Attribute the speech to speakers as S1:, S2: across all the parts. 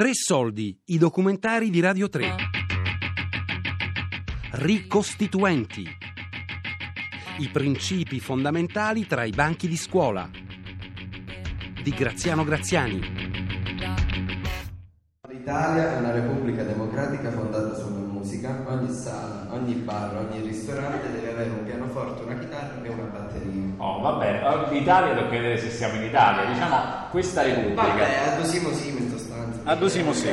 S1: Tre soldi, i documentari di Radio 3. Ricostituenti. I principi fondamentali tra i banchi di scuola. Di Graziano Graziani.
S2: L'Italia è una repubblica democratica fondata sulla musica. Ogni sala, ogni bar, ogni ristorante deve avere un pianoforte, una chitarra e una batteria.
S3: Oh, vabbè, l'Italia tocca vedere se siamo in Italia. Diciamo, questa repubblica.
S2: Vabbè, adosimo sì, in sostanza.
S3: Adosimo sì.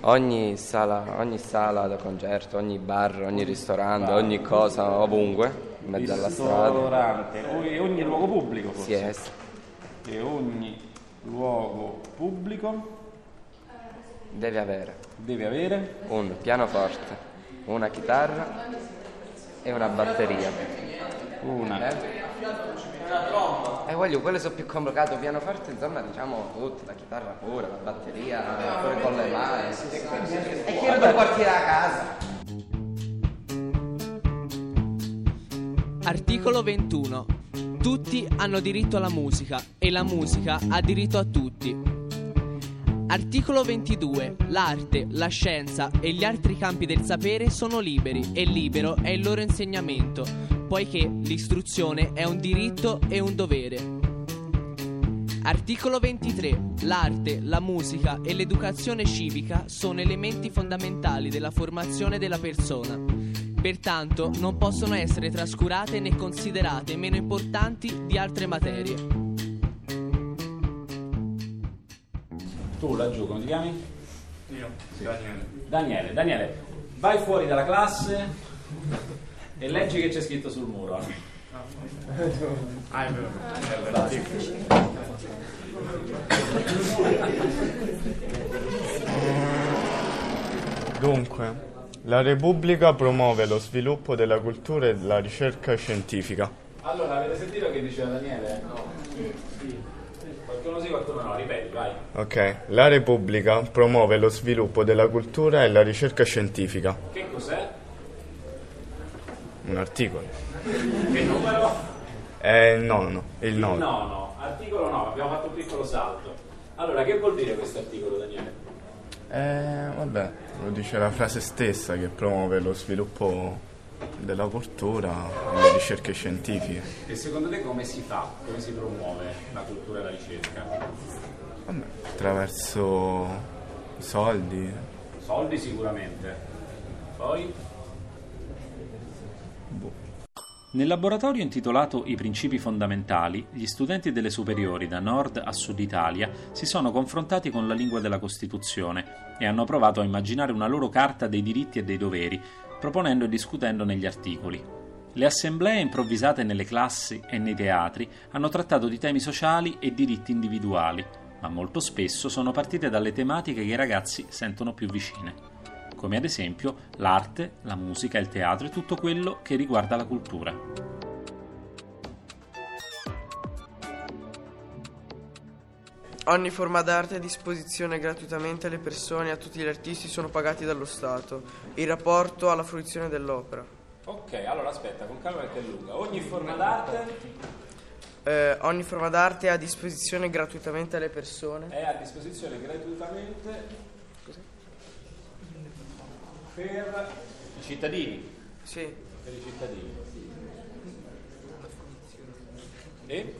S4: Ogni sala, ogni sala da concerto, ogni bar, ogni ristorante, ogni cosa, ovunque, in mezzo alla strada.
S3: Ristorante, ogni, ogni luogo pubblico
S4: Sì,
S3: forse.
S4: è s-
S3: E ogni luogo pubblico
S4: deve avere
S3: deve avere
S4: un pianoforte, una chitarra e una batteria.
S3: una
S4: E voglio, quelle sono più complicate, pianoforte insomma diciamo tutte, la chitarra pure, la batteria, pure con le mani. E chi lo porti a casa?
S5: Articolo 21. Tutti hanno diritto alla musica e la musica ha diritto a tutti. Articolo 22. L'arte, la scienza e gli altri campi del sapere sono liberi e libero è il loro insegnamento, poiché l'istruzione è un diritto e un dovere. Articolo 23. L'arte, la musica e l'educazione civica sono elementi fondamentali della formazione della persona. Pertanto non possono essere trascurate né considerate meno importanti di altre materie.
S3: Tu laggiù, come ti chiami? Io, Daniele. Daniele, Daniele, vai fuori dalla classe e leggi che c'è scritto sul muro.
S6: Dunque, la Repubblica promuove lo sviluppo della cultura e la ricerca scientifica.
S3: Allora, avete sentito che diceva Daniele? No. Sì. Qualcuno sì, qualcuno no, ripeti, vai.
S6: Ok, la Repubblica promuove lo sviluppo della cultura e la ricerca scientifica.
S3: Che cos'è?
S6: Un articolo.
S3: Che numero?
S6: È il nono, il nono.
S3: nono. Articolo 9, abbiamo fatto un piccolo salto. Allora, che vuol dire questo articolo, Daniele?
S6: Eh, vabbè, lo dice la frase stessa che promuove lo sviluppo della cultura e le ricerche scientifiche.
S3: E secondo te come si fa? Come si promuove la cultura e la ricerca?
S6: Vabbè, attraverso soldi.
S3: Soldi sicuramente. Poi? Nel laboratorio intitolato I principi fondamentali, gli studenti delle superiori da nord a sud Italia si sono confrontati con la lingua della Costituzione e hanno provato a immaginare una loro carta dei diritti e dei doveri, proponendo e discutendo negli articoli. Le assemblee improvvisate nelle classi e nei teatri hanno trattato di temi sociali e diritti individuali, ma molto spesso sono partite dalle tematiche che i ragazzi sentono più vicine come ad esempio l'arte, la musica, il teatro e tutto quello che riguarda la cultura.
S7: Ogni forma d'arte è a disposizione gratuitamente alle persone e a tutti gli artisti sono pagati dallo Stato, in rapporto alla fruizione dell'opera.
S3: Ok, allora aspetta, con calma perché è lunga. Ogni forma d'arte
S7: Eh, ogni forma d'arte è a disposizione gratuitamente alle persone.
S3: è a disposizione gratuitamente per i cittadini.
S7: Sì.
S3: Per i cittadini. E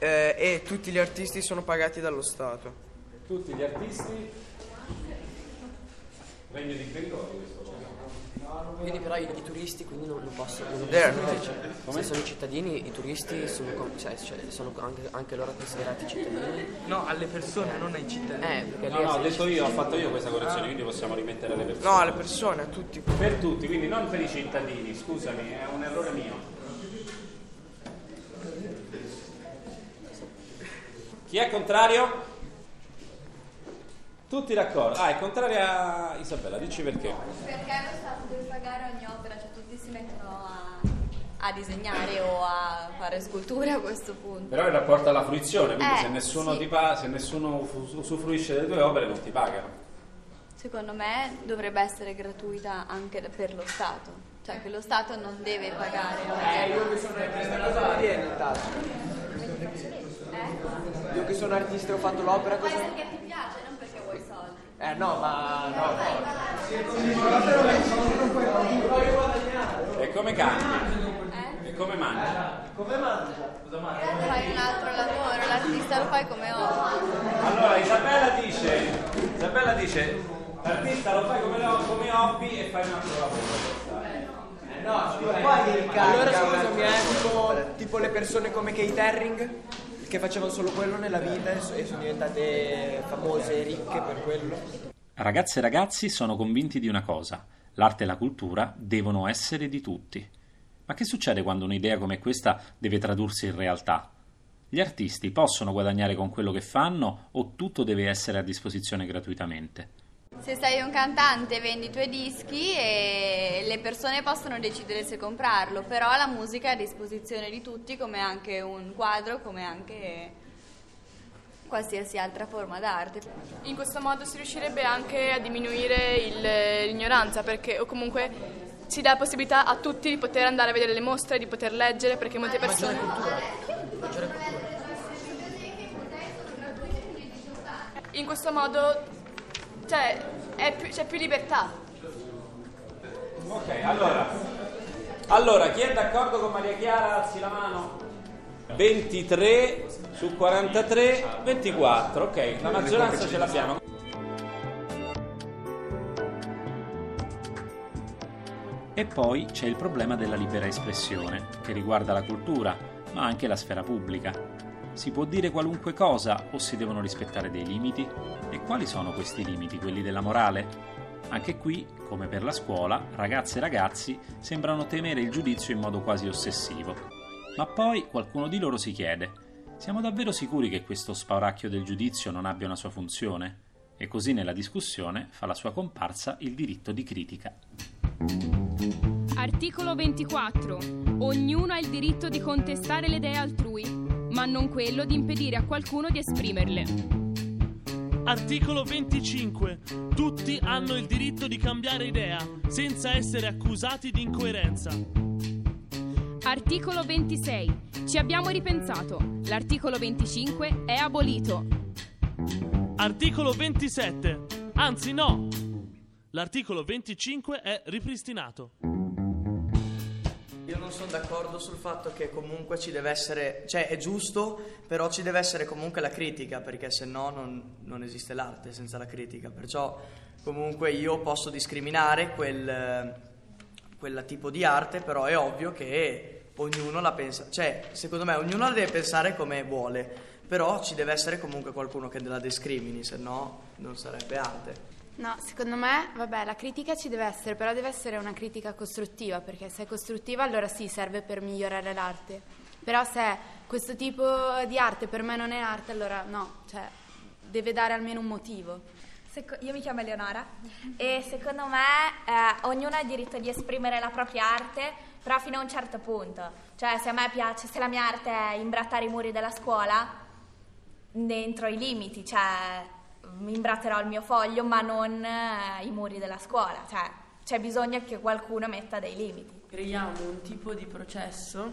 S7: Eh, e tutti gli artisti sono pagati dallo Stato.
S3: tutti gli artisti. Regno di Gregorio questo.
S8: Quindi però i, i turisti quindi non, non possono, non cioè, se sono i cittadini, i turisti sono, cioè, cioè, sono anche, anche loro considerati cittadini.
S7: No, alle persone, non ai cittadini.
S8: Eh, perché
S3: No, no, ho detto io, ho fatto io questa correzione, quindi possiamo rimettere le persone.
S7: No, alle persone, a tutti.
S3: Per tutti, quindi non per i cittadini, scusami, è un errore mio. Chi è contrario? Tutti d'accordo. Ah, è contraria Isabella, dici perché?
S9: Perché lo Stato deve pagare ogni opera, cioè tutti si mettono a, a disegnare o a fare sculture a questo punto.
S3: Però in rapporto alla fruizione, quindi
S9: Eh,
S3: se, nessuno
S9: sì.
S3: ti pa- se nessuno usufruisce delle tue opere non ti pagano.
S9: Secondo me dovrebbe essere gratuita anche per lo Stato, cioè che lo Stato non deve pagare ogni
S7: Io che sono artista e ho fatto l'opera,
S9: Può
S7: cosa...
S9: essere che ti piace, non perché soldi.
S3: Eh no, ma no.
S10: E come cambi?
S9: Eh?
S10: E come mangi?
S9: Fai un altro lavoro, l'artista lo fai come hobby.
S10: Allora Isabella dice, Isabella dice, l'artista lo fai come, come hobby e fai un altro lavoro.
S11: Allora scusami, eh, tipo, tipo le persone come Kate Herring che facevano solo quello nella vita e so- sono diventate famose e ricche per quello.
S10: Ragazze e ragazzi sono convinti di una cosa, l'arte e la cultura devono essere di tutti. Ma che succede quando un'idea come questa deve tradursi in realtà? Gli artisti possono guadagnare con quello che fanno o tutto deve essere a disposizione gratuitamente?
S9: Se sei un cantante vendi i tuoi dischi e le persone possono decidere se comprarlo, però la musica è a disposizione di tutti come anche un quadro, come anche qualsiasi altra forma d'arte.
S12: In questo modo si riuscirebbe anche a diminuire il- l'ignoranza perché o comunque si dà la possibilità a tutti di poter andare a vedere le mostre, di poter leggere perché molte persone... In questo modo cioè, è più- c'è più libertà.
S10: Ok, allora. Allora, chi è d'accordo con Maria Chiara, alzi la mano. 23 su 43, 24, ok, la maggioranza ce l'abbiamo. E poi c'è il problema della libera espressione, che riguarda la cultura, ma anche la sfera pubblica. Si può dire qualunque cosa o si devono rispettare dei limiti? E quali sono questi limiti, quelli della morale? Anche qui, come per la scuola, ragazze e ragazzi sembrano temere il giudizio in modo quasi ossessivo. Ma poi qualcuno di loro si chiede: siamo davvero sicuri che questo spauracchio del giudizio non abbia una sua funzione? E così nella discussione fa la sua comparsa il diritto di critica.
S13: Articolo 24. Ognuno ha il diritto di contestare le idee altrui, ma non quello di impedire a qualcuno di esprimerle.
S14: Articolo 25. Tutti hanno il diritto di cambiare idea senza essere accusati di incoerenza.
S13: Articolo 26. Ci abbiamo ripensato. L'articolo 25 è abolito.
S14: Articolo 27. Anzi no. L'articolo 25 è ripristinato.
S11: Io non sono d'accordo sul fatto che comunque ci deve essere, cioè è giusto, però ci deve essere comunque la critica, perché se no non, non esiste l'arte senza la critica. Perciò comunque io posso discriminare quel, quel tipo di arte, però è ovvio che ognuno la pensa, cioè secondo me ognuno la deve pensare come vuole, però ci deve essere comunque qualcuno che la discrimini, se no non sarebbe arte.
S15: No, secondo me, vabbè, la critica ci deve essere, però deve essere una critica costruttiva, perché se è costruttiva allora sì, serve per migliorare l'arte. Però se questo tipo di arte per me non è arte, allora no, cioè deve dare almeno un motivo.
S16: Seco- io mi chiamo Eleonora e secondo me eh, ognuno ha il diritto di esprimere la propria arte, però fino a un certo punto. Cioè se a me piace, se la mia arte è imbrattare i muri della scuola, dentro i limiti, cioè mi imbratterò il mio foglio ma non eh, i muri della scuola, cioè c'è bisogno che qualcuno metta dei limiti.
S17: Creiamo un tipo di processo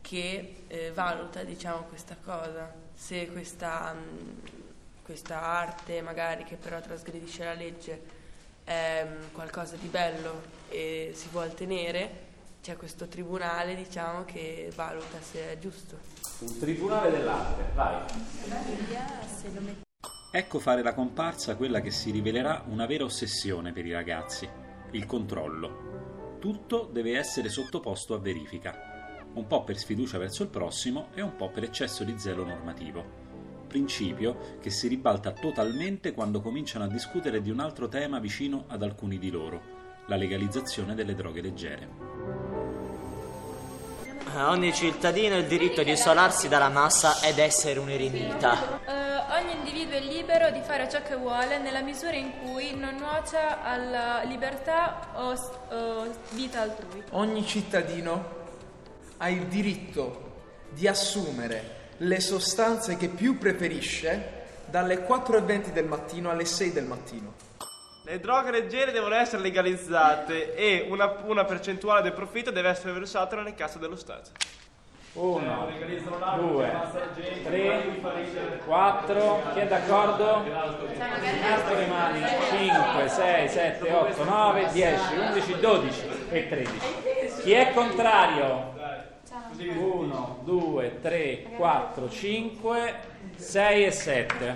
S17: che eh, valuta diciamo, questa cosa, se questa, mh, questa arte magari che però trasgredisce la legge è mh, qualcosa di bello e si vuol tenere, c'è questo tribunale diciamo, che valuta se è giusto.
S10: Un tribunale dell'arte, vai. Ecco fare la comparsa quella che si rivelerà una vera ossessione per i ragazzi, il controllo. Tutto deve essere sottoposto a verifica, un po' per sfiducia verso il prossimo e un po' per eccesso di zelo normativo. Principio che si ribalta totalmente quando cominciano a discutere di un altro tema vicino ad alcuni di loro, la legalizzazione delle droghe leggere.
S18: Ogni cittadino il diritto di isolarsi dalla massa ed essere un eremita.
S12: Eh, ogni individuo è libero di fare ciò che vuole nella misura in cui non nuocia alla libertà o, o vita altrui.
S5: Ogni cittadino ha il diritto di assumere le sostanze che più preferisce dalle 4.20 del mattino alle 6 del mattino.
S19: Le droghe leggere devono essere legalizzate e una, una percentuale del profitto deve essere versata nelle casse dello Stato.
S3: Uno, due, tre, quattro. Chi è d'accordo? Alzo le mani. 5, 6, 7, 8, 9, 10, 11, 12 e 13. Chi è contrario? 1, 2, 3, 4, 5, 6 e 7.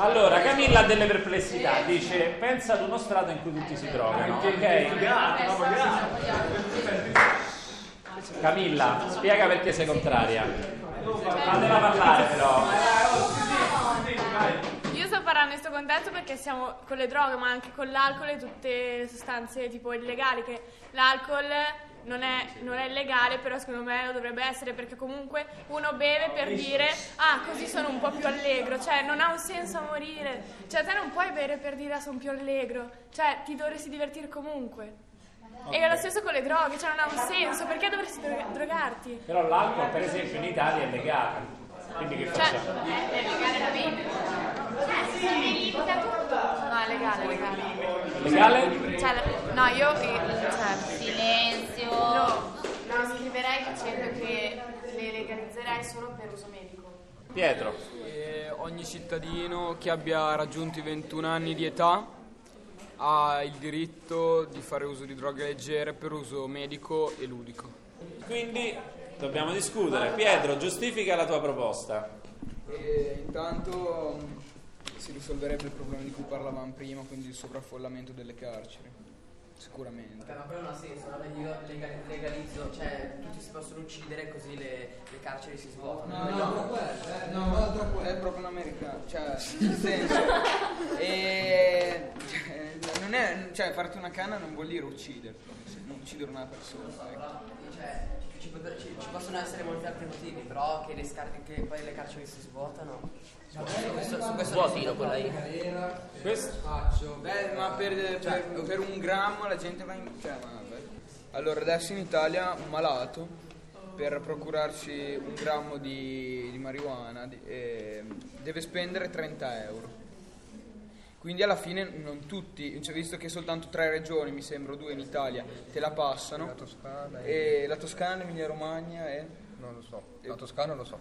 S3: Allora, Camilla ha delle perplessità, dice pensa ad uno strato in cui tutti si trovano, ok? Camilla, spiega perché sei contraria. Fatela parlare però.
S20: Io sto parlando in questo contesto perché siamo con le droghe, ma anche con l'alcol e tutte le sostanze tipo illegali, che l'alcol non è, non è illegale, però secondo me lo dovrebbe essere perché comunque uno beve per dire ah così sono un po' più allegro, cioè non ha un senso morire, cioè te non puoi bere per dire ah sono più allegro, cioè ti dovresti divertire comunque. E è lo stesso con le droghe, cioè non ha un senso, perché dovresti dro- drogarti?
S3: Però l'alcol per esempio in Italia è legale, quindi che
S20: Cioè,
S3: facciamo?
S20: è legale da bere. si limita tutto.
S15: No, è legale, è legale.
S3: Legale?
S15: Cioè, no, io... eh, Cioè,
S9: Silenzio.
S15: No, no, scriverei dicendo che le legalizzerei solo per uso medico.
S3: Pietro.
S21: Eh, ogni cittadino che abbia raggiunto i 21 anni di età ha il diritto di fare uso di droghe leggere per uso medico e ludico.
S3: Quindi dobbiamo discutere. Pietro, giustifica la tua proposta.
S22: E intanto mh, si risolverebbe il problema di cui parlavamo prima, quindi il sovraffollamento delle carceri. Sicuramente.
S8: Vabbè, ma quello non ha senso, no? Io lega- legalizzo, cioè tutti si possono uccidere così le, le carceri si svuotano.
S22: No, no, no, no, troppo- è proprio un americano, cioè, nel senso, e, cioè, non è, cioè, farti una canna non vuol dire ucciderti, non uccidere una persona, ecco.
S8: Cioè, ci, pot- ci- ci possono essere molti altri motivi, però che, le scar- che poi le carceri si svuotano. Su questo, su questo
S18: Vuoti,
S8: ne
S18: dopo lei.
S22: Questo faccio, beh, ma per, per- per un grammo la gente va in... Cioè, ma vabbè. Allora, adesso in Italia un malato per procurarsi un grammo di, di marijuana di- eh, deve spendere 30 euro. Quindi alla fine non tutti, cioè visto che soltanto tre regioni, mi sembra, due in Italia, te la passano. La Toscana e la Toscana, l'Emilia Romagna e...
S23: Non lo so, la Toscana lo so.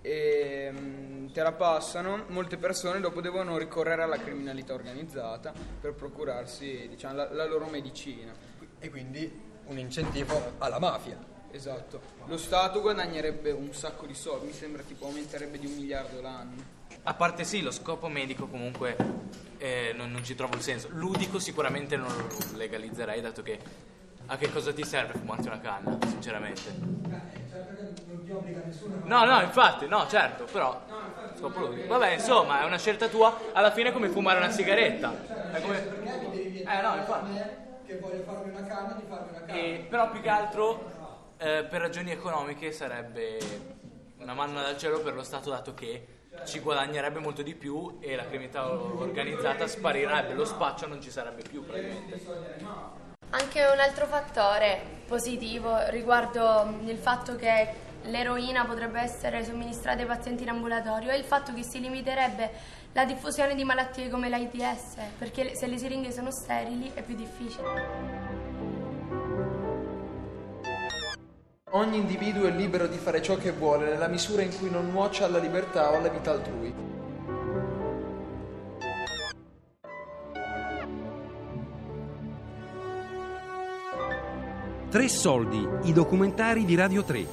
S23: eh,
S22: e mm, te la passano, molte persone dopo devono ricorrere alla criminalità organizzata per procurarsi diciamo, la, la loro medicina.
S23: E quindi un incentivo alla mafia.
S22: Esatto. Lo Stato guadagnerebbe un sacco di soldi, mi sembra tipo aumenterebbe di un miliardo l'anno.
S24: A parte sì, lo scopo medico comunque eh, non, non ci trovo il senso. Ludico sicuramente non lo legalizzerei, dato che a che cosa ti serve fumarti una canna, sinceramente? No, no, infatti, no, certo, però scopo ludico. Vabbè, insomma, è una scelta tua, alla fine è come fumare una sigaretta. È come... Eh no, infatti.
S25: Che voglio farmi una canna di farmi una canna.
S24: E, però più che altro eh, per ragioni economiche sarebbe una manna dal cielo per lo Stato dato che ci guadagnerebbe molto di più e la criminalità organizzata sparirebbe, lo spaccio non ci sarebbe più praticamente.
S12: Anche un altro fattore positivo riguardo il fatto che l'eroina potrebbe essere somministrata ai pazienti in ambulatorio è il fatto che si limiterebbe la diffusione di malattie come l'AIDS, perché se le siringhe sono sterili è più difficile.
S22: Ogni individuo è libero di fare ciò che vuole nella misura in cui non nuoce alla libertà o alla vita altrui.
S1: Tre soldi, i documentari di Radio 3.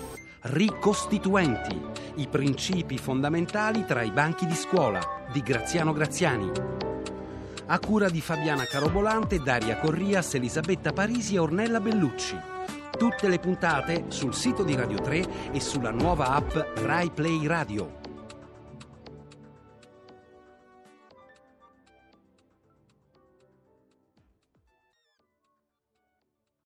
S1: Ricostituenti, i principi fondamentali tra i banchi di scuola di Graziano Graziani. A cura di Fabiana Carobolante, Daria Corrias, Elisabetta Parisi e Ornella Bellucci. Tutte le puntate sul sito di Radio 3 e sulla nuova app Rai Play Radio.